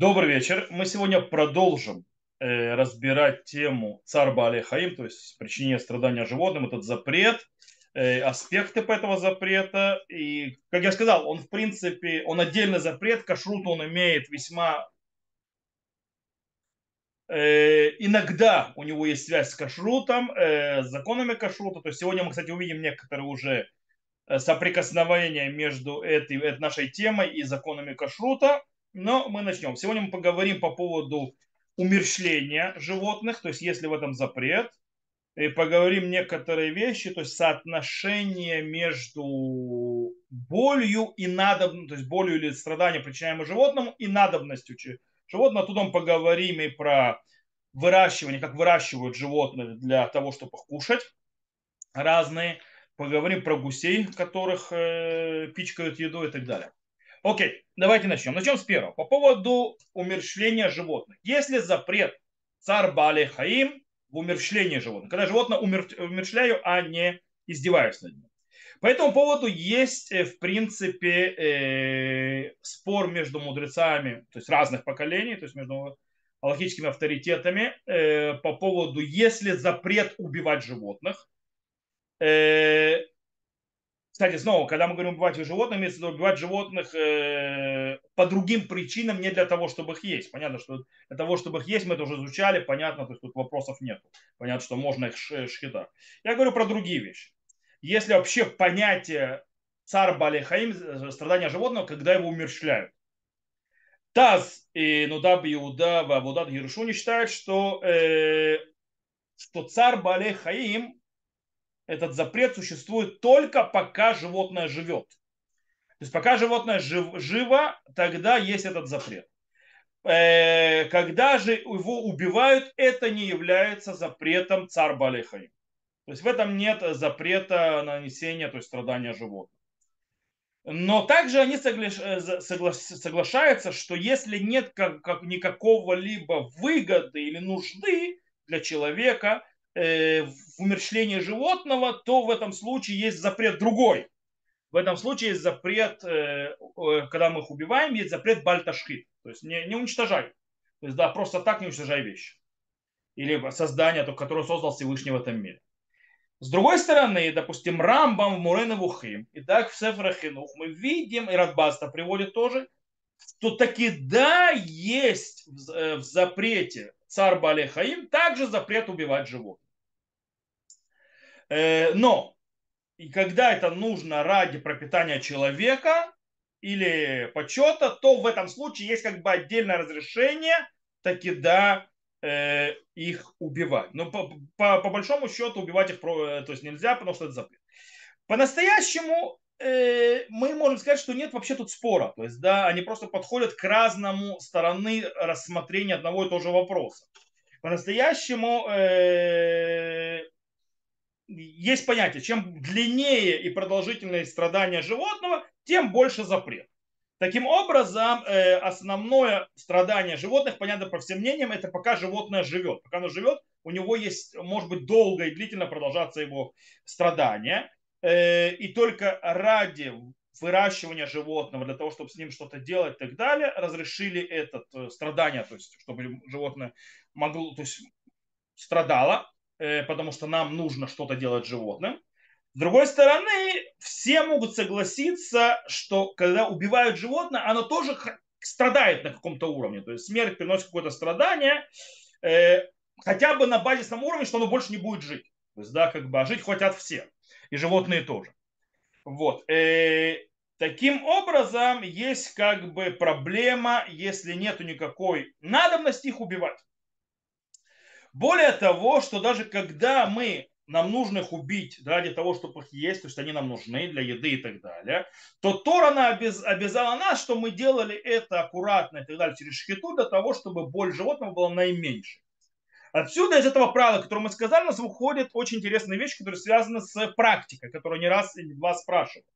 Добрый вечер. Мы сегодня продолжим э, разбирать тему царь Баали Хаим, то есть причинение страдания животным, этот запрет, э, аспекты этого запрета. И, как я сказал, он в принципе, он отдельный запрет, кашрут он имеет весьма... Э, иногда у него есть связь с кашрутом, э, с законами кашрута. То есть сегодня мы, кстати, увидим некоторые уже э, соприкосновения между этой, этой нашей темой и законами кашрута. Но мы начнем. Сегодня мы поговорим по поводу умерщвления животных, то есть если в этом запрет, и поговорим некоторые вещи, то есть соотношение между болью и надобностью, то есть болью или страданием, причиняемым животному, и надобностью животного. Тут мы поговорим и про выращивание, как выращивают животных для того, чтобы кушать, разные. Поговорим про гусей, которых э, пичкают еду и так далее. Окей, давайте начнем. Начнем с первого. По поводу умерщвления животных. Если запрет царь Бали Хаим в умерщвлении животных, когда животное умер, умерщвляю, а не издеваюсь над ним. По этому поводу есть, э, в принципе, э, спор между мудрецами, то есть разных поколений, то есть между аллахическими авторитетами э, по поводу, если запрет убивать животных, э, кстати, снова, когда мы говорим убивать животных, имеется в виду убивать животных э, по другим причинам, не для того, чтобы их есть. Понятно, что для того, чтобы их есть, мы это уже изучали, понятно, то есть тут вопросов нет. Понятно, что можно их считать. Я говорю про другие вещи. Если вообще понятие царь Балихаим, э, страдания животного, когда его умерщвляют. Таз и Нудаб Иуда в Абудат Гершуни считают, что, э, что царь Балехаим этот запрет существует только пока животное живет. То есть пока животное жив, живо, тогда есть этот запрет. Э, когда же его убивают, это не является запретом царь Балехаим. То есть в этом нет запрета нанесения, то есть страдания животных. Но также они согла... Согла... соглашаются, что если нет как никакого либо выгоды или нужды для человека, Э, в умерщвлении животного, то в этом случае есть запрет другой. В этом случае есть запрет, э, когда мы их убиваем, есть запрет бальташхит. То есть не, не уничтожай. То есть да, просто так не уничтожай вещи. Или создание, которое создал Всевышний в этом мире. С другой стороны, допустим, Рамбам в Мурен Вухим, и так в Сефрахинух мы видим, и Радбаста приводит тоже, что таки да, есть в э, запрете царь Балехаим, также запрет убивать животных. Э, но и когда это нужно ради пропитания человека или почета, то в этом случае есть как бы отдельное разрешение, таки да, э, их убивать. Но по, по, по большому счету убивать их то есть нельзя, потому что это запрет. По-настоящему мы можем сказать, что нет вообще тут спора. То есть, да, они просто подходят к разному стороны рассмотрения одного и того же вопроса. По-настоящему э, есть понятие, чем длиннее и продолжительнее страдания животного, тем больше запрет. Таким образом, э, основное страдание животных, понятно по всем мнениям, это пока животное живет. Пока оно живет, у него есть, может быть, долго и длительно продолжаться его страдания. Э, и только ради выращивания животного, для того, чтобы с ним что-то делать и так далее, разрешили это э, страдание, то есть чтобы животное могло, то есть страдало, потому что нам нужно что-то делать животным. С другой стороны, все могут согласиться, что когда убивают животное, оно тоже страдает на каком-то уровне. То есть смерть приносит какое-то страдание, хотя бы на базисном уровне, что оно больше не будет жить. То есть, да, как бы, а жить хотят все и животные тоже. Вот. Э, таким образом, есть как бы проблема, если нету никакой надобности их убивать. Более того, что даже когда мы нам нужно их убить ради того, чтобы их есть, то есть они нам нужны для еды и так далее, то Тора она обяз, обязала нас, что мы делали это аккуратно и так далее через шхиту для того, чтобы боль животного была наименьшей. Отсюда из этого правила, которое мы сказали, у нас выходит очень интересная вещь, которая связана с практикой, которую не раз и не два спрашивают.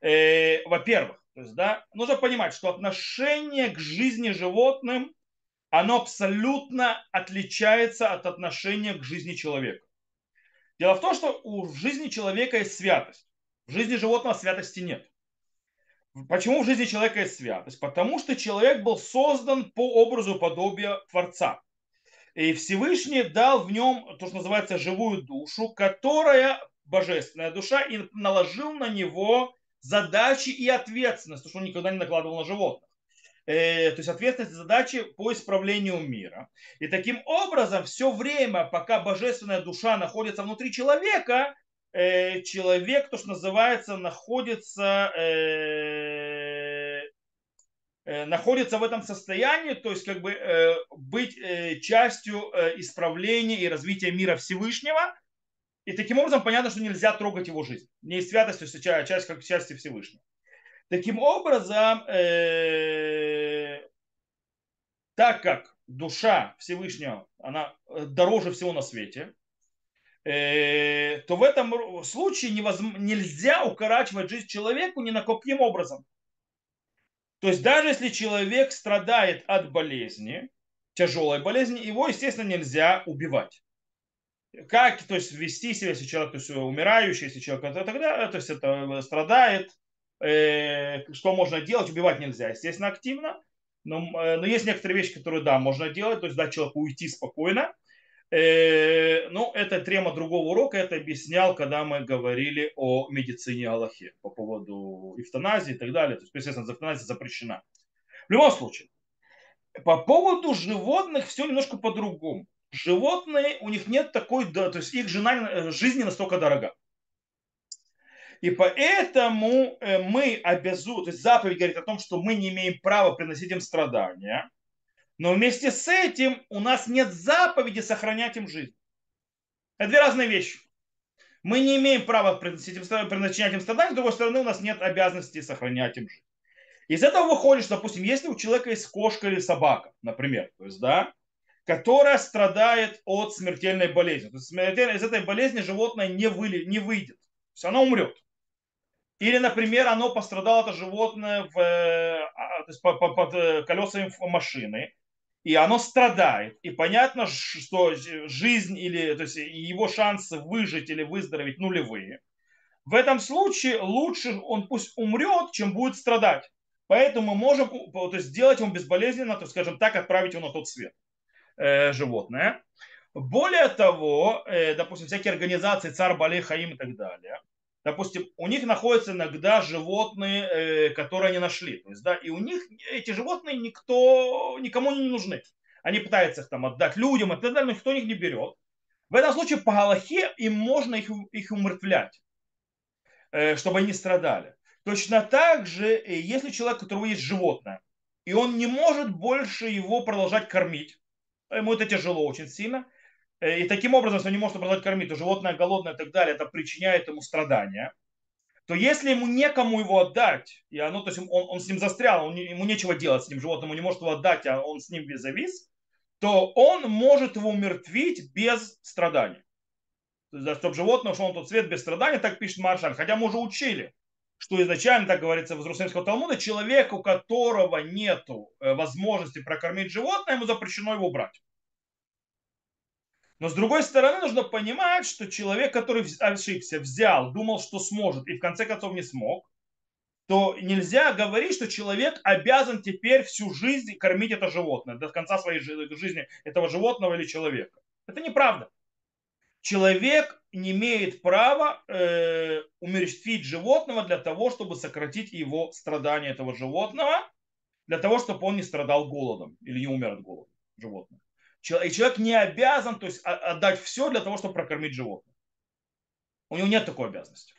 Э, во-первых, то есть, да, нужно понимать, что отношение к жизни животным, оно абсолютно отличается от отношения к жизни человека. Дело в том, что у жизни человека есть святость. В жизни животного святости нет. Почему в жизни человека есть святость? Потому что человек был создан по образу подобия Творца. И Всевышний дал в нем то, что называется живую душу, которая божественная душа, и наложил на него задачи и ответственность, то, что он никогда не накладывал на животных. Э, то есть ответственность задачи по исправлению мира. И таким образом все время, пока божественная душа находится внутри человека, э, человек, то, что называется, находится э, находится в этом состоянии, то есть как бы быть частью исправления и развития мира Всевышнего, и таким образом понятно, что нельзя трогать его жизнь. Не святость, то есть часть как части Всевышнего. Таким образом, э, так как душа Всевышнего, она э, дороже всего на свете, э, то в этом случае невозможно, нельзя укорачивать жизнь человеку ни на каким образом. То есть даже если человек страдает от болезни, тяжелой болезни, его, естественно, нельзя убивать. Как, то есть вести себя, если человек, то есть умирающий, если человек тогда, то есть это э, страдает, э, что можно делать, убивать нельзя, естественно, активно, но, э, но есть некоторые вещи, которые, да, можно делать, то есть дать человеку уйти спокойно, э, ну, это трема другого урока, это объяснял, когда мы говорили о медицине Аллахе по поводу эвтаназии и так далее, то есть, естественно, эвтаназия запрещена. В любом случае, по поводу животных все немножко по-другому животные, у них нет такой, да, то есть их жена, э, жизнь не настолько дорога. И поэтому э, мы обязуем, то есть заповедь говорит о том, что мы не имеем права приносить им страдания, но вместе с этим у нас нет заповеди сохранять им жизнь. Это две разные вещи. Мы не имеем права приносить им, приносить им страдания, с другой стороны, у нас нет обязанности сохранять им жизнь. Из этого выходит, что, допустим, если у человека есть кошка или собака, например, то есть, да, которая страдает от смертельной болезни. То есть смертельной, из этой болезни животное не, выли, не выйдет. То есть оно умрет. Или, например, оно пострадало, это животное в, а, то есть под, под э, колесами машины, и оно страдает. И понятно, что жизнь или то есть его шансы выжить или выздороветь нулевые. В этом случае лучше он пусть умрет, чем будет страдать. Поэтому мы можем то есть, сделать ему безболезненно, то, скажем так, отправить его на тот свет э, животное. Более того, э, допустим, всякие организации царь Балей Хаим и так далее, допустим, у них находятся иногда животные, э, которые они нашли. То есть, да, и у них эти животные никто, никому не нужны. Они пытаются их там отдать людям и так далее, но никто их не берет. В этом случае по Галахе им можно их, их умертвлять, э, чтобы они страдали. Точно так же, э, если человек, у которого есть животное, и он не может больше его продолжать кормить, ему это тяжело очень сильно. Э, и таким образом, если он не может продолжать кормить, то животное голодное и так далее, это причиняет ему страдания. То если ему некому его отдать, и оно, то есть он, он с ним застрял, он, ему нечего делать с ним он не может его отдать, а он с ним завис, то он может его умертвить без страданий. То есть, чтобы животное ушло на тот свет без страданий, так пишет Маршаль. Хотя мы уже учили, что изначально, так говорится в Иерусалимского Талмуда, человек, у которого нет э, возможности прокормить животное, ему запрещено его брать. Но с другой стороны, нужно понимать, что человек, который ошибся, взял, думал, что сможет, и в конце концов не смог, то нельзя говорить, что человек обязан теперь всю жизнь кормить это животное, до конца своей жизни этого животного или человека. Это неправда. Человек не имеет права э, умерщвить животного для того, чтобы сократить его страдания этого животного, для того, чтобы он не страдал голодом или не умер от голода животное. И человек не обязан то есть, отдать все для того, чтобы прокормить животное. У него нет такой обязанности.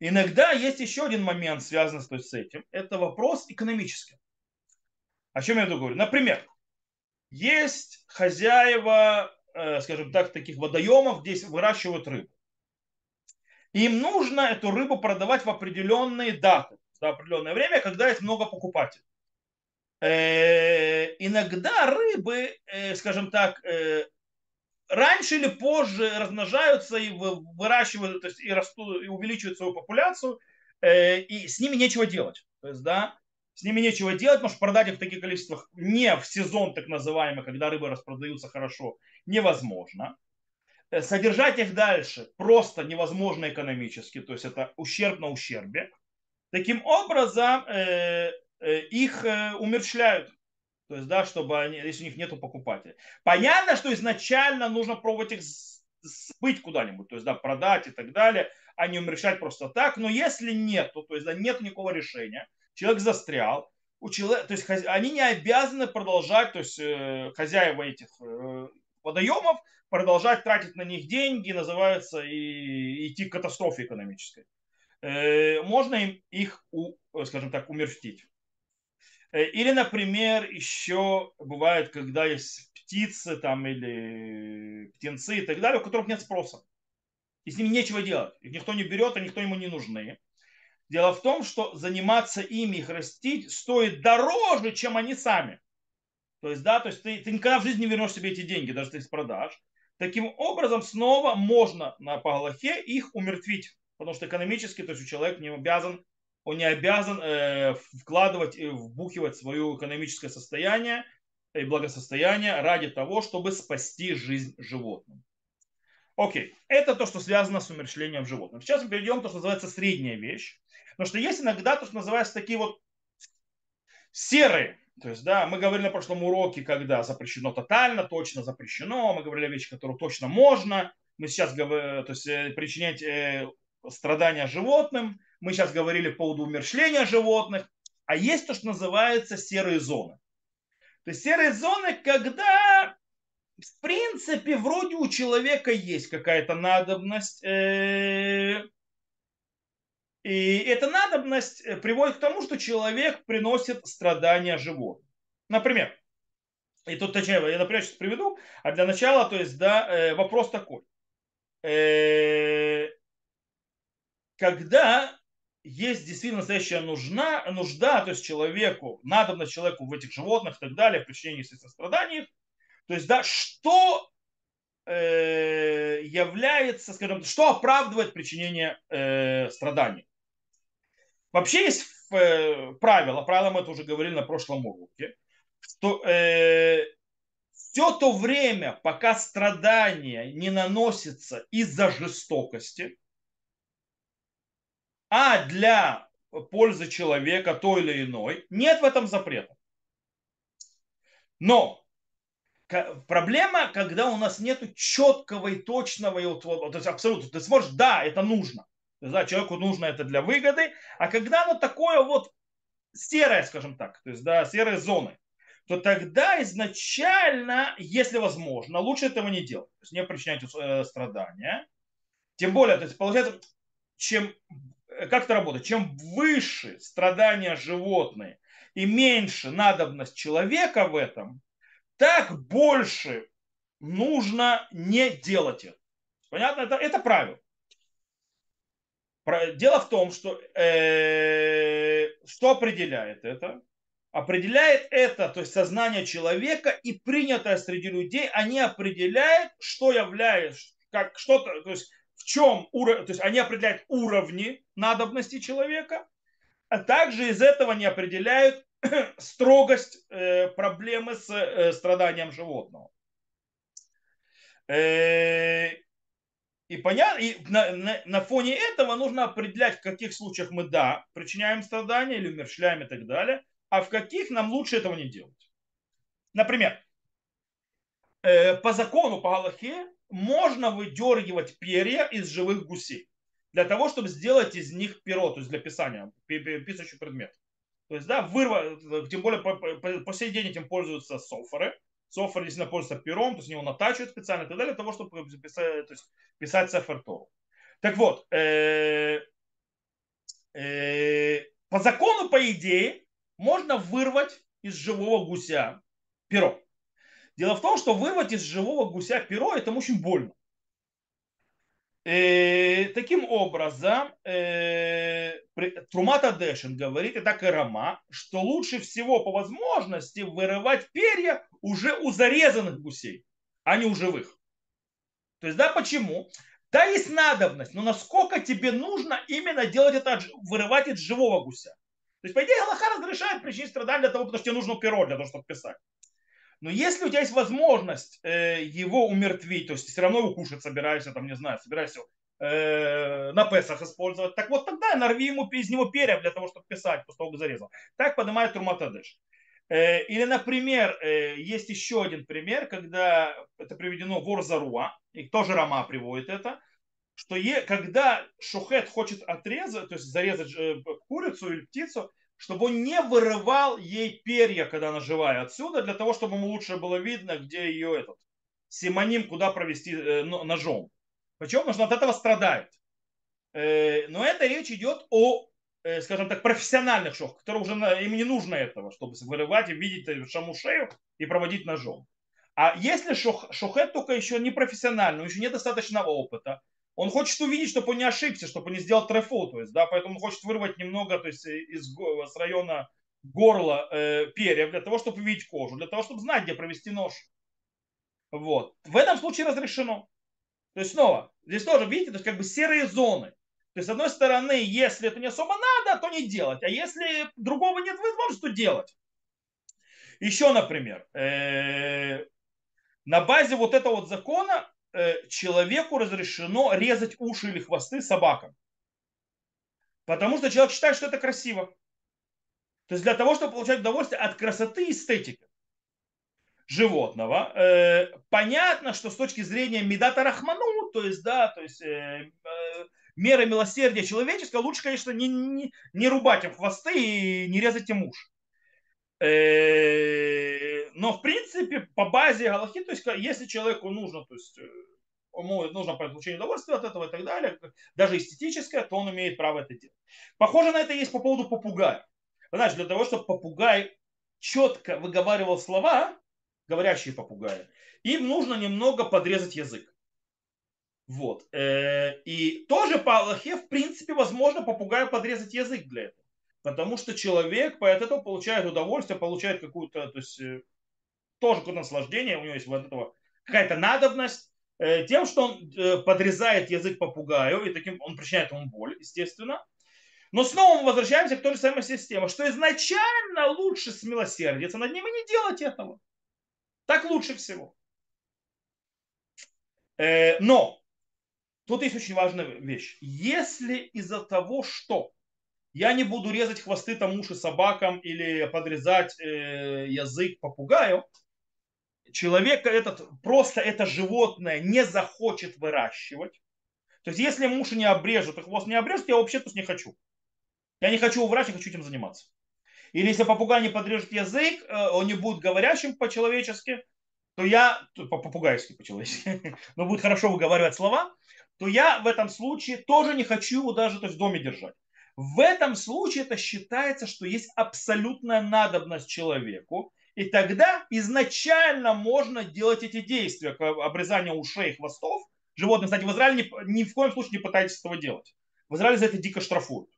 Иногда есть еще один момент, связанный то есть, с этим. Это вопрос экономический. О чем я говорю? Например, есть хозяева, э, скажем так, таких водоемов, где выращивают рыбу. Им нужно эту рыбу продавать в определенные даты, в определенное время, когда есть много покупателей. Э, иногда рыбы, э, скажем так, э, раньше или позже размножаются и выращивают, то есть и растут, и увеличивают свою популяцию, и с ними нечего делать. То есть, да, с ними нечего делать, потому что продать их в таких количествах не в сезон так называемый, когда рыбы распродаются хорошо, невозможно. Содержать их дальше просто невозможно экономически, то есть это ущерб на ущербе. Таким образом, их э, умерщвляют. То есть, да, чтобы они, если у них нет покупателей. Понятно, что изначально нужно пробовать их сбыть куда-нибудь, то есть, да, продать и так далее, а не умерщвлять просто так. Но если нет, то, есть, да, нет никакого решения, человек застрял, у человека, то есть они не обязаны продолжать, то есть хозяева этих водоемов продолжать тратить на них деньги, называется, и идти к катастрофе экономической. Э, можно им их, скажем так, умертвить. Э, или, например, еще бывает, когда есть птицы там или птенцы и так далее, у которых нет спроса. И с ними нечего делать. Их никто не берет, а никто ему не нужны. Дело в том, что заниматься ими, их растить, стоит дороже, чем они сами. То есть, да, то есть ты, ты никогда в жизни не вернешь себе эти деньги, даже ты их продашь. Таким образом, снова можно на Пагалахе их умертвить, потому что экономически, то есть человек не обязан, он не обязан э, вкладывать и вбухивать свое экономическое состояние и благосостояние ради того, чтобы спасти жизнь животным. Окей, это то, что связано с умерщвлением животных. Сейчас мы перейдем к то, что называется средняя вещь. Потому что есть иногда то, что называется такие вот серые то есть, да, мы говорили на прошлом уроке, когда запрещено тотально, точно запрещено. Мы говорили о вещи, которые точно можно. Мы сейчас говорим, то есть э, причинять э, страдания животным. Мы сейчас говорили по поводу умершления животных. А есть то, что называется серые зоны. То есть серые зоны, когда в принципе вроде у человека есть какая-то надобность э, и эта надобность э, приводит к тому, что человек приносит страдания животным. Например, и тут, точнее, я, например, сейчас приведу, а для начала, то есть, да, э, вопрос такой. Когда есть действительно настоящая нужна, нужда, то есть человеку, надобность человеку в этих животных и так далее, в причинении страданий, то есть, да, что является, скажем, что оправдывает причинение страданий. Вообще есть э, правило, правило мы это уже говорили на прошлом уроке, что э, все то время, пока страдания не наносятся из-за жестокости, а для пользы человека той или иной, нет в этом запрета. Но проблема, когда у нас нет четкого и точного, то есть абсолютно, ты сможешь, да, это нужно, да, человеку нужно это для выгоды, а когда оно такое вот серое, скажем так, то есть да, серые зоны, то тогда изначально, если возможно, лучше этого не делать, то есть не причинять э, страдания. Тем более, то есть получается, чем, как это работает, чем выше страдания животные и меньше надобность человека в этом, так больше нужно не делать это. Понятно? Это, это правило. Дело в том, что э, что определяет это? Определяет это, то есть сознание человека и принятое среди людей, они определяют, что является, как что-то, то есть в чем уровень, то есть они определяют уровни надобности человека, а также из этого они определяют строгость э, проблемы с э, страданием животного. Э, и, понятно, и на, на, на фоне этого нужно определять, в каких случаях мы, да, причиняем страдания или умерщвляем и так далее, а в каких нам лучше этого не делать. Например, э, по закону, по Галахе, можно выдергивать перья из живых гусей для того, чтобы сделать из них перо, то есть для писания, писающий предмет. То есть, да, вырва, тем более по, сей день этим пользуются софоры, Софр действительно пользуется пером, то есть его натачивают специально и так далее, для того, чтобы писать, то есть, писать Сефер Тору. Так вот, э, э, по закону, по идее, можно вырвать из живого гуся перо. Дело в том, что вырвать из живого гуся перо это очень больно. Э, таким образом, э, Трумата Дэшин говорит, и так и Рама, что лучше всего по возможности вырывать перья уже у зарезанных гусей, а не у живых. То есть, да, почему? Да, есть надобность, но насколько тебе нужно именно делать это, вырывать из живого гуся? То есть, по идее, Аллаха разрешает причинить страдания для того, потому что тебе нужно перо для того, чтобы писать. Но если у тебя есть возможность э, его умертвить, то есть все равно его кушать собираешься, там, не знаю, собираешься э, на Песах использовать, так вот тогда нарви ему из него перья для того, чтобы писать, после того, как зарезал. Так поднимает Турматадеш. Э, или, например, э, есть еще один пример, когда это приведено в Орзаруа, и тоже Рама приводит это, что е, когда шухет хочет отрезать, то есть зарезать э, курицу или птицу, чтобы он не вырывал ей перья, когда она живая отсюда, для того, чтобы ему лучше было видно, где ее этот симоним, куда провести ножом. Причем он от этого страдает. Но это речь идет о Э, скажем так, профессиональных шох, которые уже им не нужно этого, чтобы вырывать и видеть шаму шею и проводить ножом. А если шох, шохет только еще не профессиональный, еще недостаточно опыта, он хочет увидеть, чтобы он не ошибся, чтобы он не сделал трефу, то есть, да, поэтому он хочет вырвать немного, то есть, из, с района горла э, перьев для того, чтобы увидеть кожу, для того, чтобы знать, где провести нож. Вот. В этом случае разрешено. То есть снова, здесь тоже, видите, то есть как бы серые зоны. То есть, с одной стороны, если это не особо надо, то не делать. А если другого нет возможности, то делать. Еще, например, э, на базе вот этого вот закона э, человеку разрешено резать уши или хвосты собакам. Потому что человек считает, что это красиво. То есть для того, чтобы получать удовольствие от красоты и эстетики животного. Э, понятно, что с точки зрения Медата Рахману, то есть, да, то есть меры милосердия человеческого, лучше, конечно, не, не, не рубать им хвосты и не резать им уши. Э, но, в принципе, по базе Галахи, то есть, если человеку нужно, то есть, э, ему нужно получение удовольствия от этого и так далее, даже эстетическое, то он имеет право это делать. Похоже на это есть по поводу попугая. Знаешь, для того, чтобы попугай четко выговаривал слова, говорящие попугаи, им нужно немного подрезать язык. Вот. Э, и тоже по Аллахе, в принципе, возможно попугаю подрезать язык для этого. Потому что человек по этому получает удовольствие, получает какую-то, то есть э, тоже какое-то наслаждение, у него есть вот этого какая-то надобность э, тем, что он подрезает язык попугаю, и таким он причиняет ему боль, естественно. Но снова мы возвращаемся к той же самой системе, что изначально лучше смилосердиться над ним и не делать этого. Так лучше всего. Но Тут есть очень важная вещь. Если из-за того, что я не буду резать хвосты там уши собакам или подрезать э, язык попугаю, человека этот, просто это животное не захочет выращивать. То есть если уши не обрежут и хвост не обрежут, я вообще-то не хочу. Я не хочу выращивать, хочу этим заниматься. Или если попугай не подрежет язык, э, он не будет говорящим по-человечески, то я, по-попугайски по-человечески, но будет хорошо выговаривать слова, то я в этом случае тоже не хочу его даже то есть, в доме держать. В этом случае это считается, что есть абсолютная надобность человеку, и тогда изначально можно делать эти действия, обрезание ушей и хвостов. Животных, кстати, в Израиле ни, ни в коем случае не пытайтесь этого делать. В Израиле за это дико штрафуют.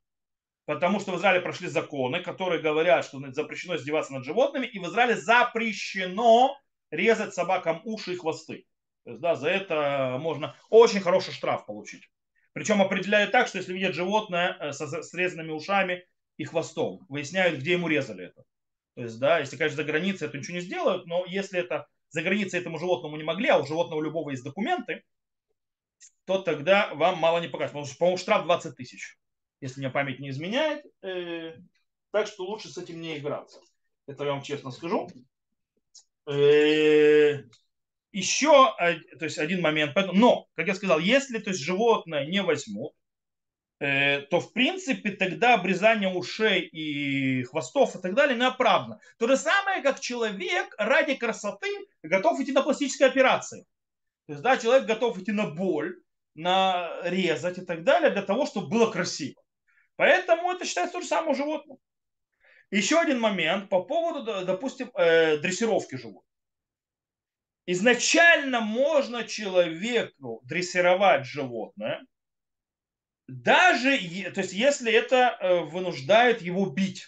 Потому что в Израиле прошли законы, которые говорят, что запрещено издеваться над животными, и в Израиле запрещено резать собакам уши и хвосты. То есть, да, за это можно очень хороший штраф получить. Причем определяют так, что если видят животное э, со срезанными ушами и хвостом, выясняют, где ему резали это. То есть, да, если, конечно, за границей это ничего не сделают, но если это за границей этому животному не могли, а у животного любого есть документы, то тогда вам мало не покажет. Потому что, по-моему, штраф 20 тысяч, если мне память не изменяет. Э, так что лучше с этим не играться. Это я вам честно скажу. Еще то есть один момент. Но, как я сказал, если то есть, животное не возьмут, э, то в принципе тогда обрезание ушей и хвостов и так далее неоправданно. То же самое, как человек ради красоты готов идти на пластические операции. То есть, да, человек готов идти на боль, на резать и так далее, для того, чтобы было красиво. Поэтому это считается то же самое у животных. Еще один момент по поводу, допустим, э, дрессировки животных. Изначально можно человеку дрессировать животное, даже то есть, если это э, вынуждает его бить.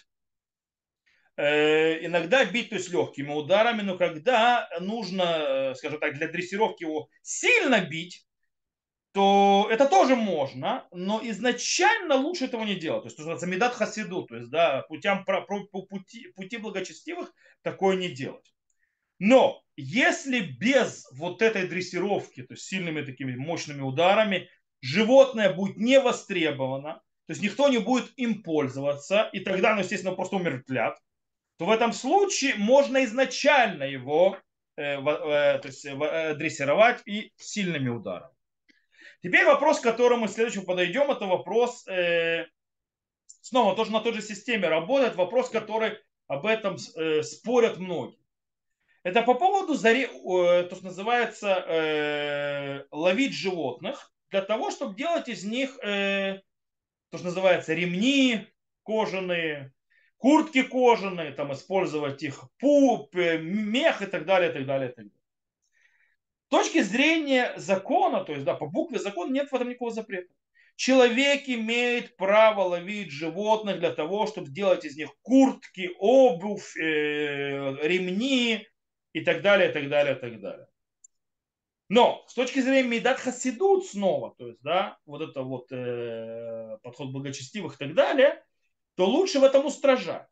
Э, иногда бить, то есть легкими ударами, но когда нужно, э, скажем так, для дрессировки его сильно бить, то это тоже можно, но изначально лучше этого не делать. То есть, называется медат хасиду, то есть, да, путям, пути, пути благочестивых такое не делать. Но если без вот этой дрессировки, то есть сильными такими мощными ударами, животное будет не востребовано, то есть никто не будет им пользоваться, и тогда оно, естественно, просто умертвлят, то в этом случае можно изначально его э, э, то есть, э, дрессировать и сильными ударами. Теперь вопрос, к которому мы следующему подойдем, это вопрос, снова тоже на той же системе работает, вопрос, который об этом спорят многие. Это по поводу заре, то, что называется э, ловить животных для того, чтобы делать из них э, то, что называется ремни кожаные, куртки кожаные, там использовать их пуп, э, мех и так далее, и так далее, и так далее. С точки зрения закона, то есть да, по букве закона нет в этом никакого запрета. Человек имеет право ловить животных для того, чтобы сделать из них куртки, обувь, э, ремни, и так далее, и так далее, и так далее. Но с точки зрения Медат Хасидут снова, то есть, да, вот это вот э, подход благочестивых и так далее, то лучше в этом устражать.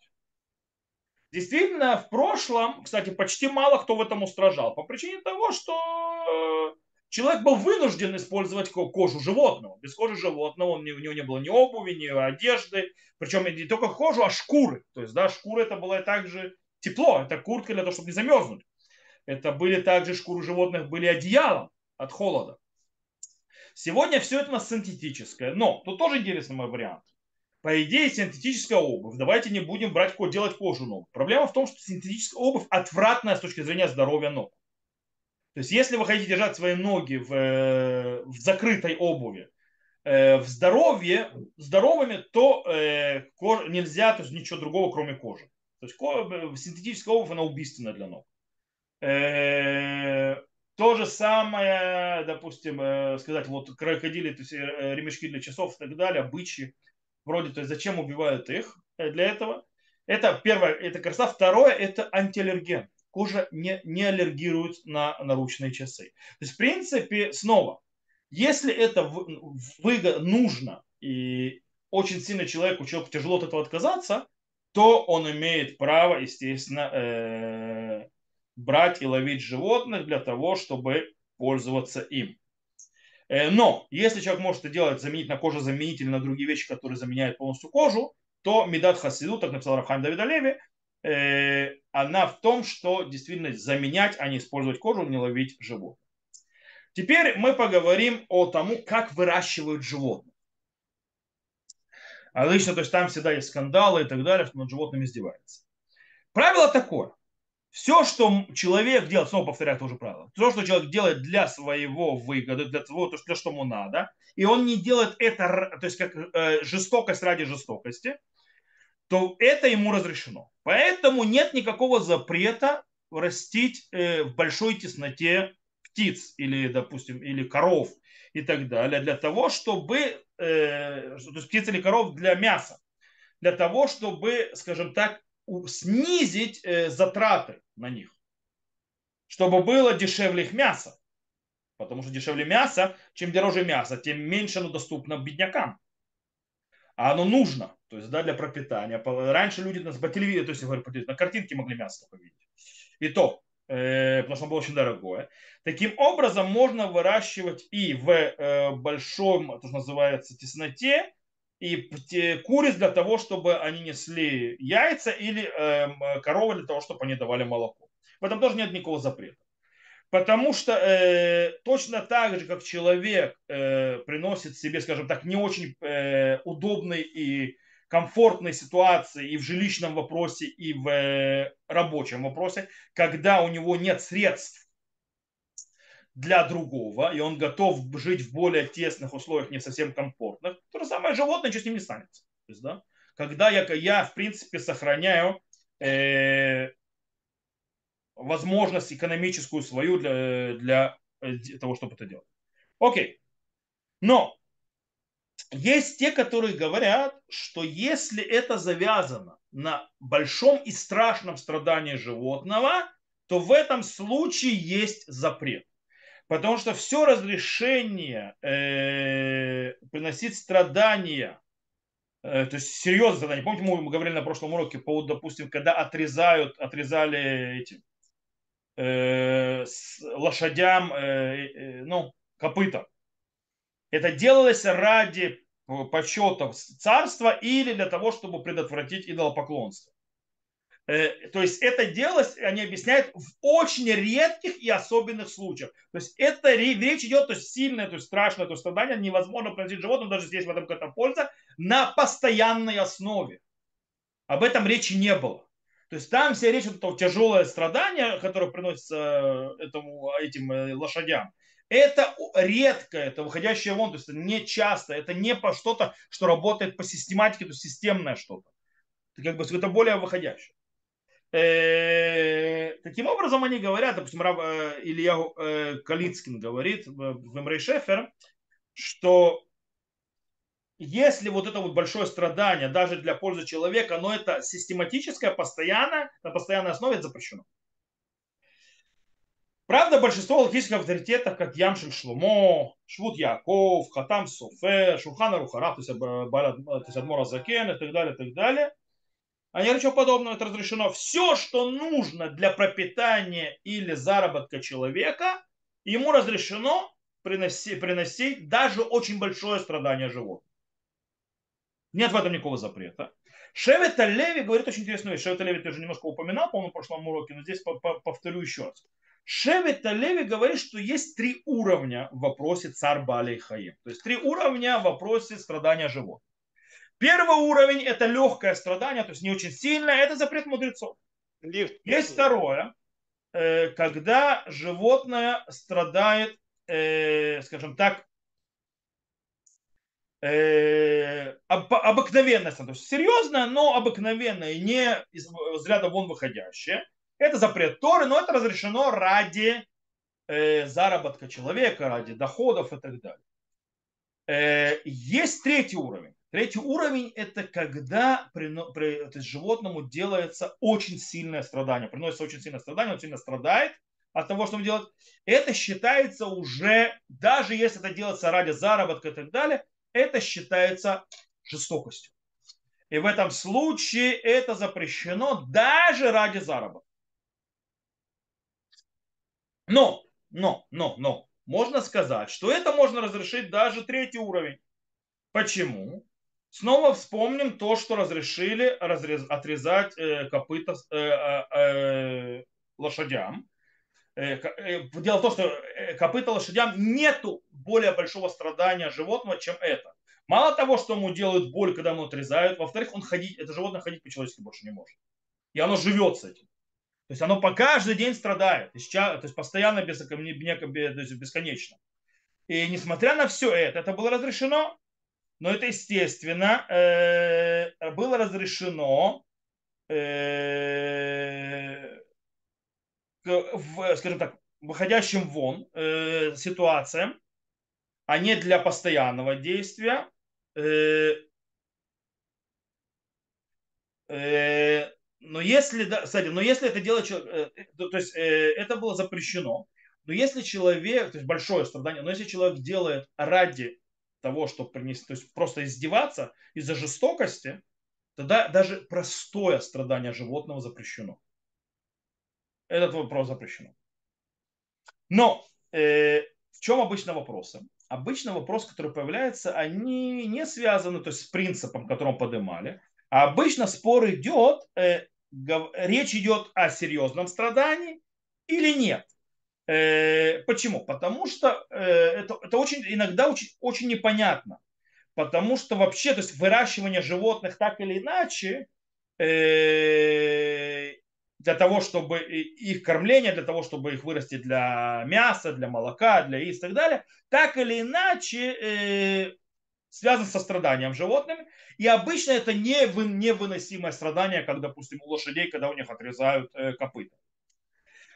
Действительно, в прошлом, кстати, почти мало кто в этом устражал, по причине того, что человек был вынужден использовать кожу животного. Без кожи животного у него не было ни обуви, ни одежды, причем не только кожу, а шкуры. То есть, да, шкура это было также тепло, это куртка для того, чтобы не замерзнуть. Это были также шкуры животных, были одеялом от холода. Сегодня все это у нас синтетическое. Но тут тоже интересный мой вариант. По идее, синтетическая обувь. Давайте не будем брать, делать кожу ног. Проблема в том, что синтетическая обувь отвратная с точки зрения здоровья ног. То есть, если вы хотите держать свои ноги в, э, в закрытой обуви, э, в здоровье, здоровыми, то э, кож, нельзя, то есть ничего другого, кроме кожи. То есть синтетическая обувь, она убийственна для ног. Э, то же самое, допустим, э, сказать, вот крокодили, то есть э, ремешки для часов и так далее, бычьи, вроде, то есть зачем убивают их для этого? Это первое, это красота. Второе, это антиаллерген. Кожа не, не аллергирует на наручные часы. То есть, в принципе, снова, если это выгодно, нужно и очень сильно человеку, человеку тяжело от этого отказаться, то он имеет право, естественно, брать и ловить животных для того, чтобы пользоваться им. Э, но если человек может это делать, заменить на кожу-заменитель, на другие вещи, которые заменяют полностью кожу, то Медат Хасиду, так написал Рахам Давид Алеви, э, она в том, что действительно заменять, а не использовать кожу, не ловить животных. Теперь мы поговорим о тому, как выращивают животных. Обычно, то есть там всегда есть скандалы и так далее, что над животными издевается. Правило такое. Все, что человек делает, снова повторяю тоже правило, все, что человек делает для своего выгоды, для того, то, что ему надо, и он не делает это, то есть как э, жестокость ради жестокости, то это ему разрешено. Поэтому нет никакого запрета растить э, в большой тесноте птиц или, допустим, или коров и так далее, для того, чтобы, э, то есть птиц или коров для мяса, для того, чтобы, скажем так, снизить э, затраты на них, чтобы было дешевле их мясо. Потому что дешевле мясо, чем дороже мясо, тем меньше оно доступно беднякам. А оно нужно, то есть да, для пропитания. Раньше люди нас по телевизору, то есть говорю, на картинке могли мясо только видеть. И то, э, потому что оно было очень дорогое. Таким образом можно выращивать и в э, большом, то, что называется, тесноте, и куриц для того, чтобы они несли яйца, или э, коровы для того, чтобы они давали молоко. В этом тоже нет никакого запрета. Потому что э, точно так же, как человек э, приносит себе, скажем так, не очень э, удобной и комфортной ситуации и в жилищном вопросе, и в э, рабочем вопросе, когда у него нет средств для другого, и он готов жить в более тесных условиях, не совсем комфортных, же самое животное, что с ним не станется. То есть, да, когда я, я, в принципе, сохраняю э, возможность экономическую свою для, для того, чтобы это делать. Окей. Но есть те, которые говорят, что если это завязано на большом и страшном страдании животного, то в этом случае есть запрет. Потому что все разрешение э, приносить страдания, э, то есть серьезные страдания. Помните, мы говорили на прошлом уроке по поводу, допустим, когда отрезают, отрезали эти э, лошадям, э, э, ну, копыта. Это делалось ради почетов царства или для того, чтобы предотвратить идолопоклонство. Э, то есть это делалось, они объясняют, в очень редких и особенных случаях. То есть это речь идет, то есть сильное, то есть страшное, то есть страдание невозможно приносить животным, даже здесь в этом какая-то польза, на постоянной основе. Об этом речи не было. То есть там вся речь о тяжелое страдание, которое приносится э, этому, этим э, лошадям. Это редко, это выходящее вон, то есть это не часто, это не по что-то, что работает по систематике, то есть системное что-то. Это как бы это более выходящее. Э, таким образом они говорят, допустим, Рав, э, Илья э, Калицкин говорит в Мемрей Шефер, что если вот это вот большое страдание даже для пользы человека, но это систематическое, постоянное, на постоянной основе это запрещено. Правда, большинство логических авторитетов, как Ямшель Шлумо, Швуд Яков, Хатам Софер, Шурхана Рухара, то есть, то есть Адмора Закен и так далее, и так далее, а ничего подобного это разрешено. Все, что нужно для пропитания или заработка человека, ему разрешено приносить, приносить даже очень большое страдание животных. Нет в этом никакого запрета. Шевет Леви говорит очень интересную вещь. Шевет Леви ты уже немножко упоминал, по-моему, в прошлом уроке, но здесь повторю еще раз. Шевет Леви говорит, что есть три уровня в вопросе царь Балей Хаим. То есть три уровня в вопросе страдания животных. Первый уровень – это легкое страдание, то есть не очень сильное, это запрет мудрецов. Лифт. Есть второе, э, когда животное страдает, э, скажем так, э, обыкновенное, то есть серьезное, но обыкновенное, не из взгляда вон выходящее. Это запрет Торы, но это разрешено ради заработка человека, ради доходов и так далее. Есть третий уровень. Третий уровень – это когда прино, при, то есть животному делается очень сильное страдание, приносится очень сильное страдание, он сильно страдает от того, что он делает. Это считается уже, даже если это делается ради заработка и так далее, это считается жестокостью. И в этом случае это запрещено даже ради заработка. Но, но, но, но, можно сказать, что это можно разрешить даже третий уровень. Почему? Снова вспомним то, что разрешили разрез, отрезать э, копыта э, э, э лошадям. Э, э, дело в том, что копыта лошадям нету более большого страдания животного, чем это. Мало того, что ему делают боль, когда ему отрезают, во-вторых, он ходить, это животное ходить по-человечески больше не может. И оно живет с этим. То есть оно по каждый день страдает, то есть постоянно бесконечно. И несмотря на все это, это было разрешено но это, естественно, э, было разрешено э, в, скажем так, выходящим вон э, ситуациям, а не для постоянного действия. Но если, кстати, но если это дело, то есть это было запрещено, но если человек, то есть большое страдание, но если человек делает ради того, чтобы принести, то есть просто издеваться из-за жестокости, тогда даже простое страдание животного запрещено. Этот вопрос запрещено. Но э, в чем обычно вопросы? Обычно вопрос, который появляется, они не связаны то есть, с принципом, которым поднимали, а обычно спор идет, э, речь идет о серьезном страдании или нет. Э, почему? Потому что э, это, это очень, иногда очень, очень непонятно. Потому что вообще, то есть выращивание животных так или иначе, э, для того, чтобы их кормление, для того, чтобы их вырасти для мяса, для молока, для яиц и так далее, так или иначе связан со страданием животными. И обычно это не невыносимое страдание, как, допустим, у лошадей, когда у них отрезают копыта.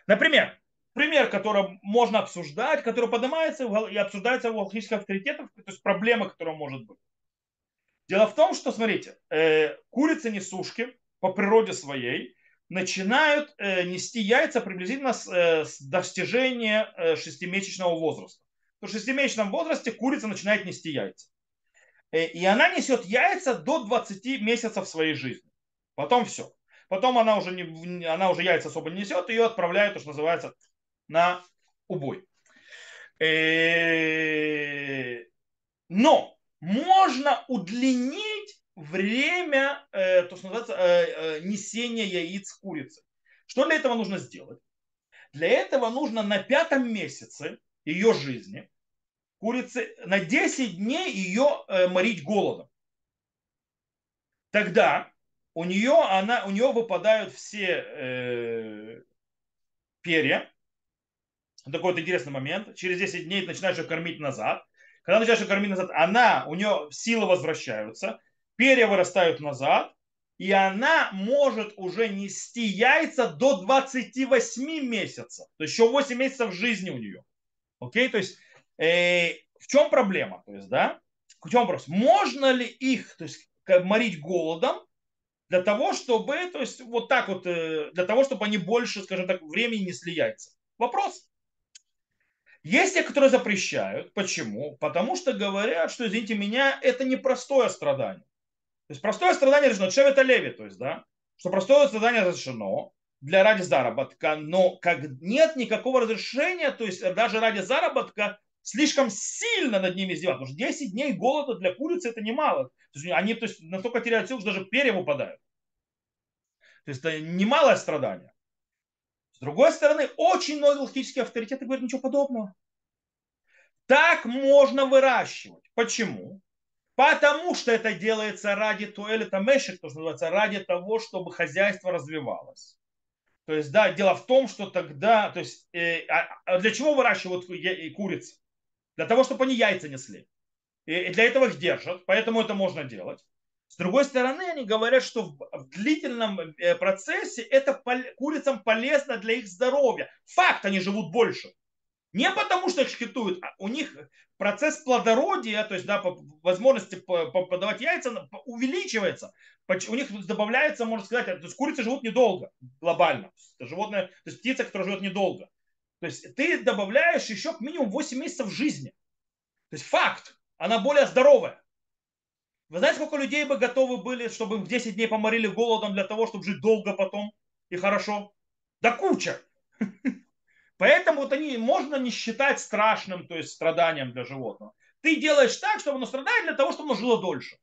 Например, пример, который можно обсуждать, который поднимается и обсуждается в логических авторитетах, то есть проблема, которая может быть. Дело в том, что, смотрите, э, курицы несушки по природе своей начинают э, нести яйца приблизительно с, э, с достижения э, шестимесячного возраста. В шестимесячном возрасте курица начинает нести яйца. Э, и она несет яйца до 20 месяцев своей жизни. Потом все. Потом она уже, не, она уже яйца особо не несет, ее отправляют, то, что называется, на убой. Э, Но можно удлинить время, э, то, что называется, э, несения яиц курицы. Что для этого нужно сделать? Для этого нужно на пятом месяце ее жизни курицы на 10 дней ее морить голодом. Тогда у нее, она, у нее выпадают все э, перья. Такой вот интересный момент. Через 10 дней ты начинаешь ее кормить назад. Когда начинаешь ее кормить назад, она, у нее силы возвращаются, перья вырастают назад, и она может уже нести яйца до 28 месяцев. То есть еще 8 месяцев жизни у нее. Окей, то есть э, в чем проблема? То есть, да, в чем вопрос? Можно ли их то есть, морить голодом для того, чтобы, то есть, вот так вот, э, для того, чтобы они больше, скажем так, времени несли яйца? Вопрос. Есть те, которые запрещают. Почему? Потому что говорят, что, извините меня, это не простое страдание. То есть простое страдание разрешено. Шевета леви, то есть, да, что простое страдание разрешено для ради заработка, но как нет никакого разрешения, то есть даже ради заработка слишком сильно над ними издеваться. Потому что 10 дней голода для курицы это немало. То есть они то есть, настолько теряют силу, что даже перья выпадают. То есть это немалое страдание. С другой стороны, очень много галактических авторитеты говорят ничего подобного. Так можно выращивать. Почему? Потому что это делается ради туэлета мешек, то, что называется, ради того, чтобы хозяйство развивалось. То есть, да, дело в том, что тогда, то есть, э, а, а для чего выращивают куриц? Для того, чтобы они яйца несли. И для этого их держат, поэтому это можно делать. С другой стороны, они говорят, что в длительном э, процессе это курицам полезно для их здоровья. Факт, они живут больше. Не потому, что их шхитуют, а у них процесс плодородия, то есть да, возможности подавать яйца увеличивается. У них добавляется, можно сказать, то есть курицы живут недолго глобально. Это животное, то есть птица, которая живет недолго. То есть ты добавляешь еще минимум 8 месяцев жизни. То есть факт, она более здоровая. Вы знаете, сколько людей бы готовы были, чтобы в 10 дней поморили голодом для того, чтобы жить долго потом и хорошо? Да куча. Поэтому вот они можно не считать страшным, то есть страданием для животного. Ты делаешь так, чтобы оно страдает для того, чтобы оно жило дольше.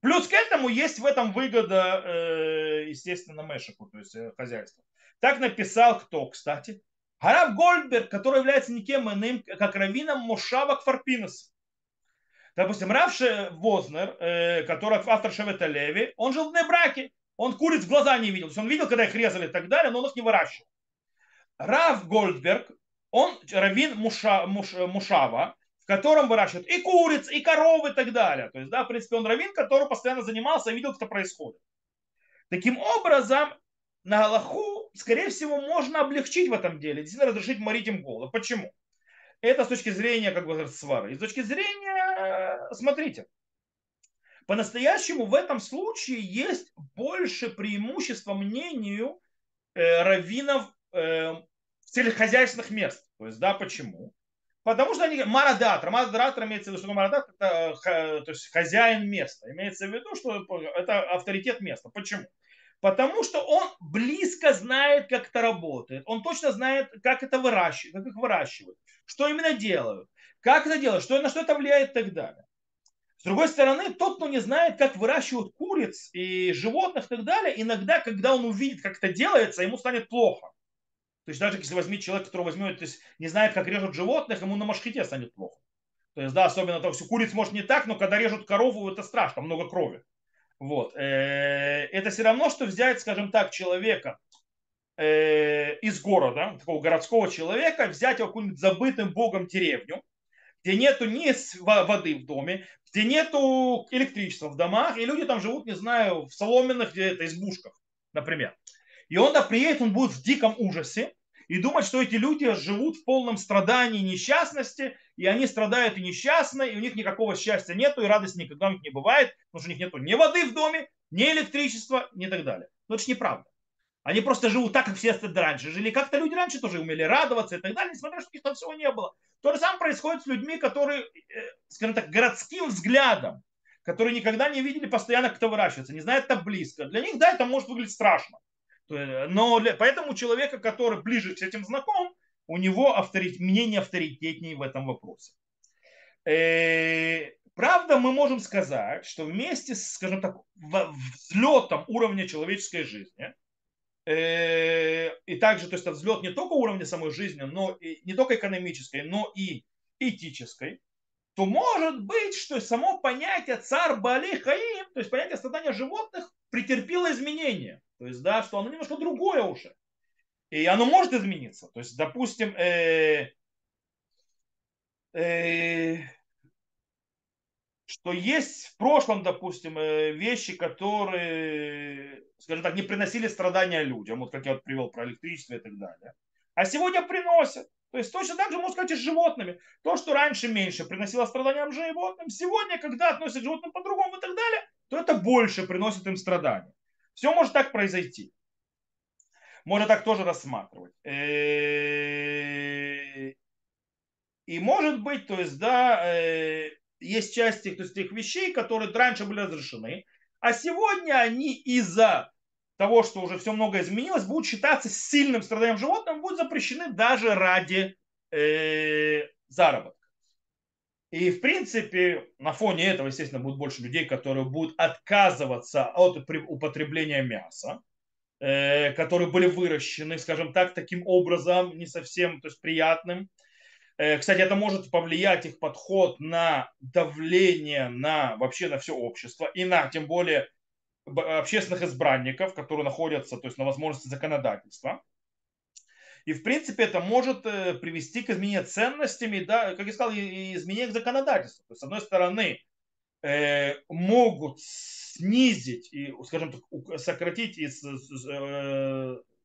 Плюс к этому есть в этом выгода, э, естественно, Мешику, то есть э, хозяйству. Так написал кто, кстати? Гарав Гольдберг, который является никем иным, как раввином Мошава Кфарпинес. Допустим, Рав Вознер, э, который автор Шевета Леви, он жил в Небраке. Он куриц в глаза не видел. То есть он видел, когда их резали и так далее, но он их не выращивал. Рав Гольдберг, он раввин Муша, Муш, Мушава, в котором выращивают и куриц, и коровы и так далее. То есть, да, в принципе, он раввин, который постоянно занимался и видел, что происходит. Таким образом, на Галаху, скорее всего, можно облегчить в этом деле, действительно разрешить морить им голод. Почему? Это с точки зрения, как бы, свары. И с точки зрения, смотрите, по-настоящему в этом случае есть больше преимущества мнению э, раввинов э, сельскохозяйственных мест. То есть, да, почему? Потому что они марадатор. Марадатор имеется в виду, что марадатор это то есть хозяин места. Имеется в виду, что это авторитет места. Почему? Потому что он близко знает, как это работает. Он точно знает, как это выращивают, как их выращивают, что именно делают, как это делают, что, на что это влияет и так далее. С другой стороны, тот, кто не знает, как выращивают куриц и животных и так далее, иногда, когда он увидит, как это делается, ему станет плохо. То есть даже если возьмет человек, который возьмет, то есть не знает, как режут животных, ему на машхите станет плохо. То есть, да, особенно то, что куриц может не так, но когда режут корову, это страшно, много крови. Вот. Э, это все равно, что взять, скажем так, человека э, из города, такого городского человека, взять его какую-нибудь забытым богом деревню, где нету ни воды в доме, где нету электричества в домах, и люди там живут, не знаю, в соломенных где-то избушках, например. И он да приедет, он будет в диком ужасе и думать, что эти люди живут в полном страдании и несчастности, и они страдают и несчастны, и у них никакого счастья нету, и радости никогда у них не бывает, потому что у них нету ни воды в доме, ни электричества, ни так далее. Но это же неправда. Они просто живут так, как все раньше жили. Как-то люди раньше тоже умели радоваться и так далее, несмотря на то, что у них там всего не было. То же самое происходит с людьми, которые, э, скажем так, городским взглядом, которые никогда не видели постоянно, кто выращивается, не знают это близко. Для них, да, это может выглядеть страшно. Но для, поэтому человека, который ближе к этим знаком, у него авторит, мнение авторитетнее в этом вопросе. Э, правда, мы можем сказать, что вместе с, скажем так, взлетом уровня человеческой жизни, э, и также, то есть, взлет не только уровня самой жизни, но и не только экономической, но и этической, то может быть, что само понятие цар Бали Хаим, то есть понятие страдания животных, претерпело изменения. То есть, да, что оно немножко другое уже. И оно может измениться. То есть, допустим, э, э, что есть в прошлом, допустим, э, вещи, которые, скажем так, не приносили страдания людям, вот как я вот привел про электричество и так далее, а сегодня приносят. То есть точно так же можно сказать и с животными. То, что раньше меньше приносило страдания животным, сегодня, когда относятся к животным по-другому и так далее, то это больше приносит им страдания. Все может так произойти. Можно так тоже рассматривать. Э, и может быть, то есть, да, э, есть части то есть, тех вещей, которые раньше были разрешены, а сегодня они из-за того, что уже все много изменилось, будут считаться сильным страданием животным, будут запрещены даже ради э, заработка. И, в принципе, на фоне этого, естественно, будет больше людей, которые будут отказываться от употребления мяса, э, которые были выращены, скажем так, таким образом, не совсем то есть, приятным. Э, кстати, это может повлиять их подход на давление на вообще на все общество и на, тем более, общественных избранников, которые находятся то есть, на возможности законодательства. И, в принципе, это может э, привести к изменению ценностями, да, как я сказал, и изменению к законодательству. То есть, с одной стороны, э, могут снизить и, скажем так, сократить и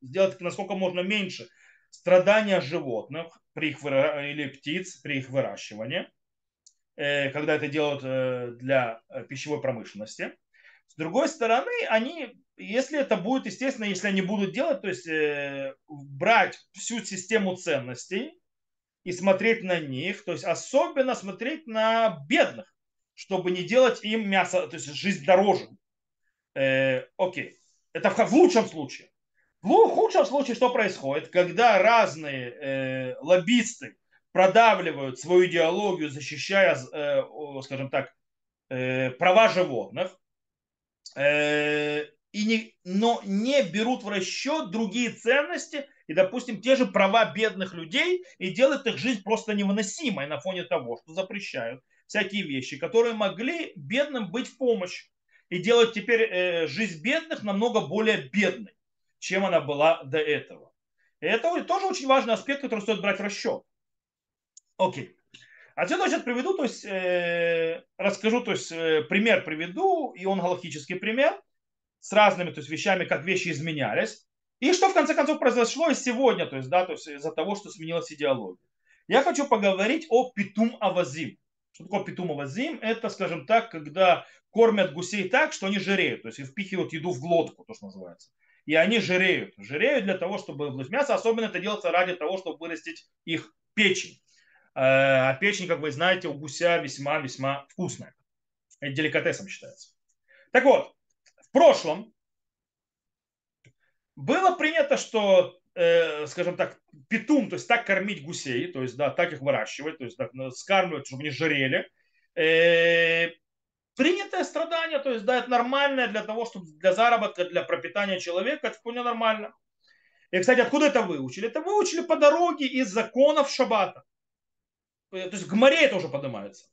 сделать насколько можно меньше страдания животных при их или птиц при их выращивании, когда это делают для пищевой промышленности. С другой стороны, они, если это будет, естественно, если они будут делать, то есть э, брать всю систему ценностей и смотреть на них, то есть особенно смотреть на бедных, чтобы не делать им мясо, то есть жизнь дороже. Э, окей, это в, в лучшем случае. В худшем случае что происходит? Когда разные э, лоббисты продавливают свою идеологию, защищая, э, скажем так, э, права животных, Э, и не, но не берут в расчет другие ценности и, допустим, те же права бедных людей и делают их жизнь просто невыносимой на фоне того, что запрещают всякие вещи, которые могли бедным быть в помощь и делать теперь э, жизнь бедных намного более бедной, чем она была до этого. И это тоже очень важный аспект, который стоит брать в расчет. Окей. Отсюда сейчас приведу, то есть э, расскажу, то есть э, пример приведу, и он галактический пример с разными то есть, вещами, как вещи изменялись. И что в конце концов произошло и сегодня, то есть, да, то есть из-за того, что сменилась идеология. Я хочу поговорить о питум авазим. Что такое питум авазим? Это, скажем так, когда кормят гусей так, что они жиреют, то есть впихивают еду в глотку, то, что называется. И они жиреют. Жиреют для того, чтобы мясо, особенно это делается ради того, чтобы вырастить их печень. Э, а печень, как вы знаете, у гуся весьма-весьма вкусная. Это деликатесом считается. Так вот, в прошлом было принято, что, э, скажем так, питум, то есть так кормить гусей, то есть да, так их выращивать, то есть ну, скармливать, чтобы они жрели. Э, принятое страдание, то есть да, это нормальное для того, чтобы для заработка, для пропитания человека, это вполне нормально. И, кстати, откуда это выучили? Это выучили по дороге из законов шаббата. Э, то есть в Гмаре это уже поднимается.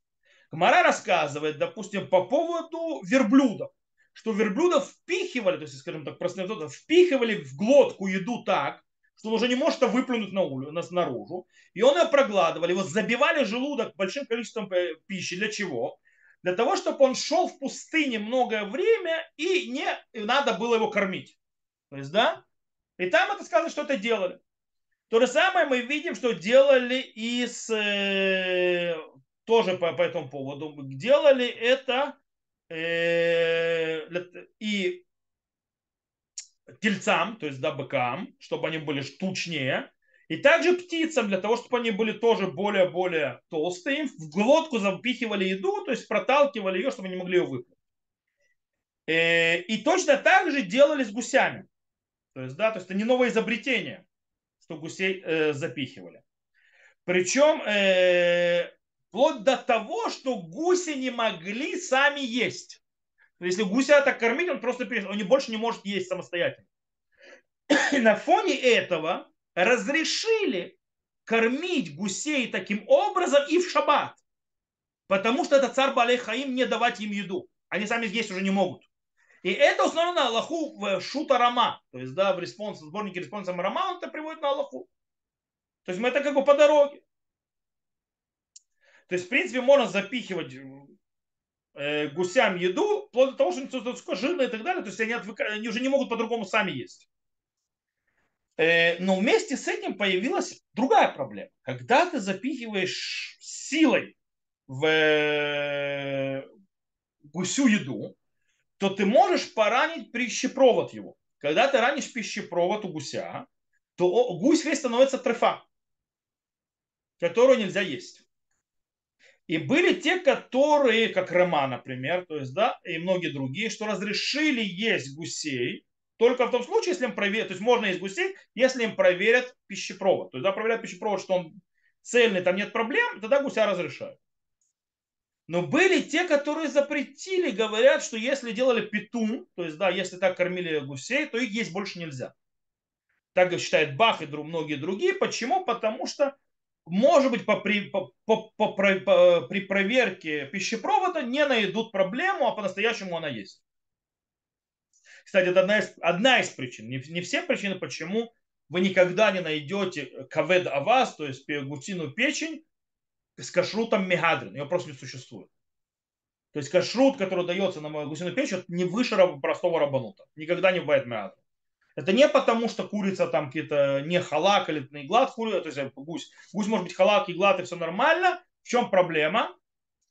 Гмара рассказывает, допустим, по поводу верблюдов, что верблюдов впихивали, то есть, скажем так, простым впихивали в глотку еду так, что он уже не может это выплюнуть на улицу, на, наружу. И он ее прогладывали, его забивали желудок большим количеством э, пищи. Для чего? Для того, чтобы он шел в пустыне многое время и не и надо было его кормить. То есть, да? И там это сказано, что это делали. То же самое мы видим, что делали и с, э, тоже по, по этому поводу. Делали это э, и тельцам, то есть да, быкам, чтобы они были штучнее. И также птицам, для того, чтобы они были тоже более-более толстые, им в глотку запихивали еду, то есть проталкивали ее, чтобы они могли ее выпить. Э, и точно так же делали с гусями. То есть, да, то есть это не новое изобретение что гусей э, запихивали. Причем э, Вплоть до того, что гуси не могли сами есть. Если гуся так кормить, он просто он не, больше не может есть самостоятельно. И на фоне этого разрешили кормить гусей таким образом и в шаббат. Потому что это צער בעלי חיים не давать им еду. Они сами есть уже не могут. И это установлено на Алаху в שו״ת הרמ״א. То есть, да, в респонс, в сборнике респонса Рама он это приводит на Алаху. То есть мы это как бы по дороге. То есть, в принципе, можно запихивать э, гусям еду, вплоть до того, что они жирное и так далее. То есть они, отвык... они уже не могут по-другому сами есть. Э, но вместе с этим появилась другая проблема. Когда ты запихиваешь силой в э, гусю еду, то ты можешь поранить пищепровод его. Когда ты ранишь пищепровод у гуся, то гусь весь становится трефа, которую нельзя есть. И были те, которые, как Рома, например, то есть, да, и многие другие, что разрешили есть гусей только в том случае, если им проверят, то есть можно есть гусей, если им проверят пищепровод. То есть, да, проверяют пищепровод, что он цельный, там нет проблем, тогда гуся разрешают. Но были те, которые запретили, говорят, что если делали петун, то есть, да, если так кормили гусей, то их есть больше нельзя. Так считает Бах и многие другие. Почему? Потому что, может быть, по, при, по, по, по, по, при проверке пищепровода не найдут проблему, а по-настоящему она есть. Кстати, это одна из, одна из причин. Не, не все причины, почему вы никогда не найдете кавед авас, то есть гусиную печень, с кашрутом мегадрин. Ее просто не существует. То есть кашрут, который дается на гусиную печь, это не выше простого рабанута. Никогда не бывает мегадрин. Это не потому, что курица там какие-то не халак или не глад курица, то есть э, гусь. Гусь может быть халак и глад, и все нормально. В чем проблема?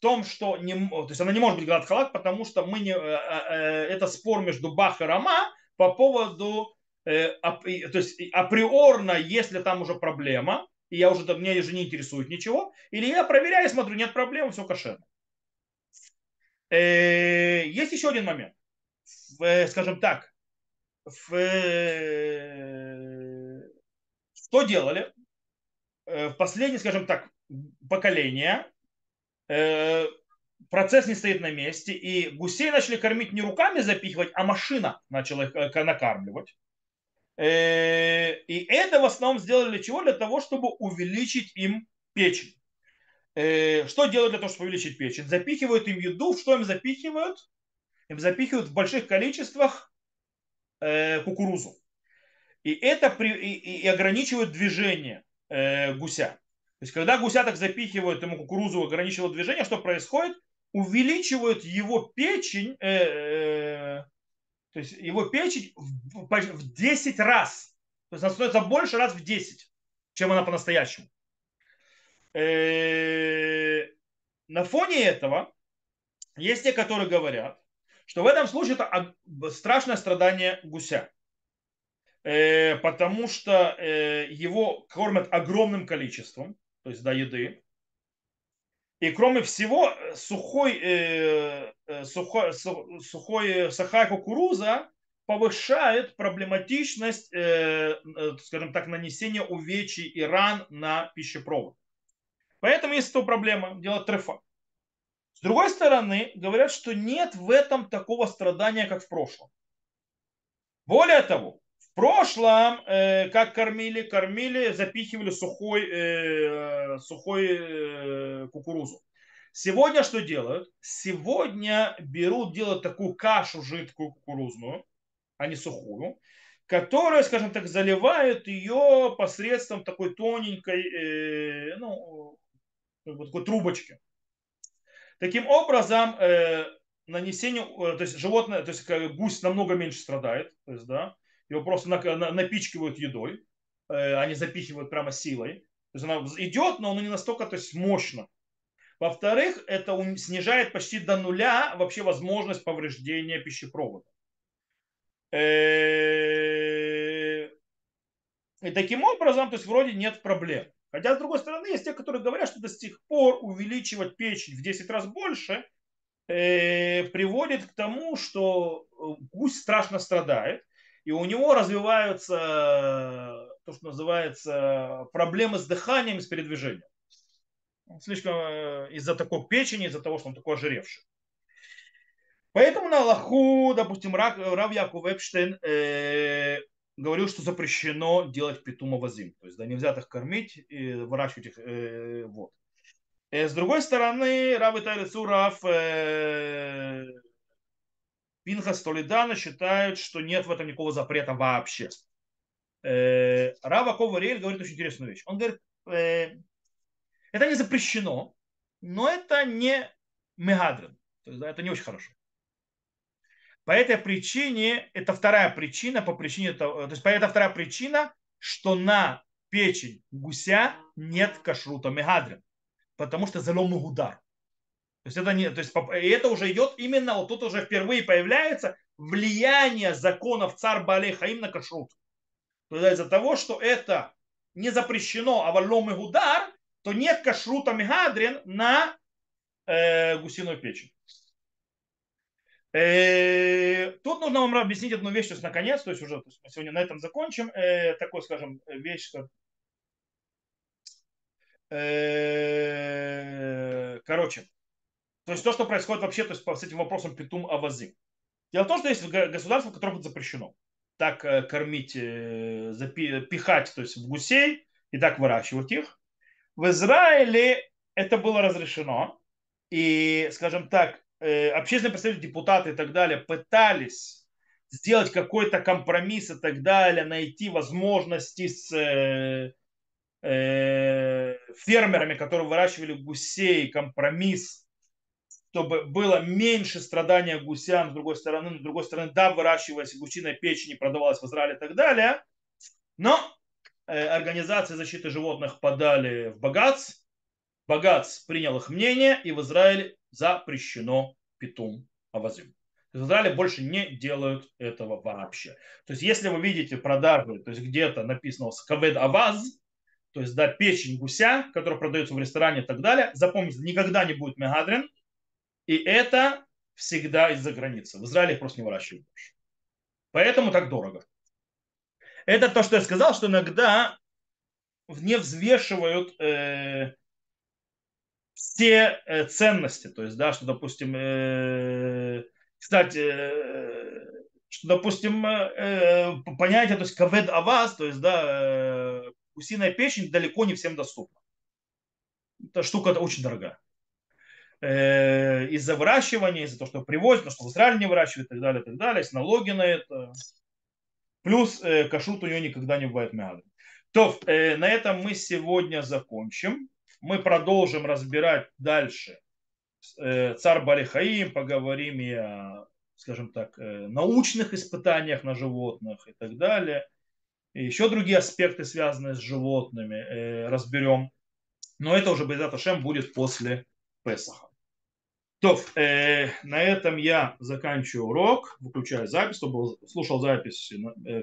В том, что не, то есть она не может быть глад халак, потому что мы не, э, э, это спор между Бах и Рама по поводу, то есть априорно, если там уже проблема, и я уже, меня уже не интересует ничего, или я проверяю, смотрю, нет проблем, все кошерно. Э, есть еще один момент. Э, скажем так, э, что делали в последнее, скажем так, поколение, процесс не стоит на месте, и гусей начали кормить не руками запихивать, а машина начала их накармливать. Э, и это в основном сделали для чего? Для того, чтобы увеличить им печень. Э, что делают для того, чтобы увеличить печень? Запихивают им еду. Что им запихивают? Им запихивают в больших количествах э, кукурузу. И это при, и, ограничивают движение гуся. Есть, когда гуся так запихивают ему кукурузу, ограничивают движение, что происходит? Увеличивают его печень, то есть его печень в, в 10 раз. То есть она становится больше раз в 10, чем она по-настоящему. Э, на фоне этого есть те, которые говорят, что в этом случае это страшное страдание гуся. Э, потому что э, его кормят огромным количеством, то есть до еды. И кроме всего, сухой, э, э сухой, сухой сахар кукуруза повышает проблематичность, э, э, скажем так, нанесения увечий и ран на пищепровод. Поэтому есть эта проблема, делать трефа. С другой стороны, говорят, что нет в этом такого страдания, как в прошлом. Более того, прошлом, э, как кормили, кормили, запихивали сухой, э, сухой э, кукурузу. Сегодня что делают? Сегодня берут, делают такую кашу жидкую кукурузную, а не сухую, которая, скажем так, заливают ее посредством такой тоненькой, э, ну, такой трубочки. Таким образом, э, нанесение, э, то есть животное, то есть гусь намного меньше страдает, то есть, да, его просто напичкивают едой, э, они запихивают прямо силой. То есть она идет, но она не настолько то есть, мощно. Во-вторых, это снижает почти до нуля вообще возможность повреждения пищепровода. Э, и таким образом, то есть вроде нет проблем. Хотя, с другой стороны, есть те, которые говорят, что до сих пор увеличивать печень в 10 раз больше э, приводит к тому, что гусь страшно страдает и у него развиваются то, что называется проблемы с дыханием с передвижением. слишком э, из-за такой печени, из-за того, что он такой ожиревший. Поэтому на Аллаху, допустим, Рав, Рав Яков Эпштейн э, говорил, что запрещено делать питума. То есть, да, нельзя их кормить и выращивать их. Э, вот. Э, с другой стороны, Рав Итайли Сурав э, Пинхас Толидана считают, что нет в этом никакого запрета вообще. Э, Рава Коварель говорит очень интересную вещь. Он говорит, э, это не запрещено, но это не мегадрин. То есть, да, это не очень хорошо. По этой причине, это вторая причина, по причине того, то есть это вторая причина, что на печень гуся нет кашрута мегадрин, потому что залом удар. То есть это не, то есть и это уже идет именно, вот тут уже впервые появляется влияние законов царь Балей Хаим на кашрут. То есть из-за того, что это не запрещено, а валом удар, то нет кашрута мегадрин на э, гусиную печень. Э, тут нужно вам объяснить одну вещь, то есть наконец, то есть уже то есть мы сегодня на этом закончим. Э, такой, скажем, вещь, что э, короче, то есть то, что происходит вообще то есть, с этим вопросом питум авазим. Дело в том, что есть государство, котором это запрещено. Так кормить, пихать то есть в гусей и так выращивать их. В Израиле это было разрешено. И, скажем так, Э, общественные представители, депутаты и так далее пытались сделать какой-то компромисс и так далее, найти возможности с э, э, фермерами, которые выращивали гусей, компромисс, чтобы было меньше страдания гусям, с другой стороны, с другой стороны, да, выращивалась гусиная печень и продавалась в Израиле и так далее, но э, организации защиты животных подали в богатство, Багац принял их мнение, и в Израиле запрещено питум авазим. В Израиле больше не делают этого вообще. То есть, если вы видите продажи, то есть где-то написано скавед аваз, то есть да, печень гуся, которая продается в ресторане и так далее, запомните, никогда не будет мегадрин, и это всегда из-за границы. В Израиле их просто не выращивают больше. Поэтому так дорого. Это то, что я сказал, что иногда не взвешивают э, все э, ценности. То есть, да, что, допустим, э, кстати, э, что, допустим, понятие, то есть кавед аваз, то есть, да, гусиная печень далеко не всем доступна. Эта штука очень дорогая. Из-за выращивания, из-за того, что привозят, что в Израиле не выращивают и так далее, и так далее, есть налоги на это. Плюс кашут у нее никогда не бывает мяда. То, на этом мы сегодня закончим мы продолжим разбирать дальше э, царь Балихаим, поговорим и о, скажем так, э, научных испытаниях на животных и так далее. И еще другие аспекты, связанные с животными, э, разберем. Но это уже Безат Ашем будет после Песаха. То, э, на этом я заканчиваю урок, выключаю запись, чтобы слушал запись.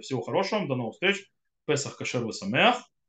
Всего хорошего, до новых встреч. Песах Кашер Самеах.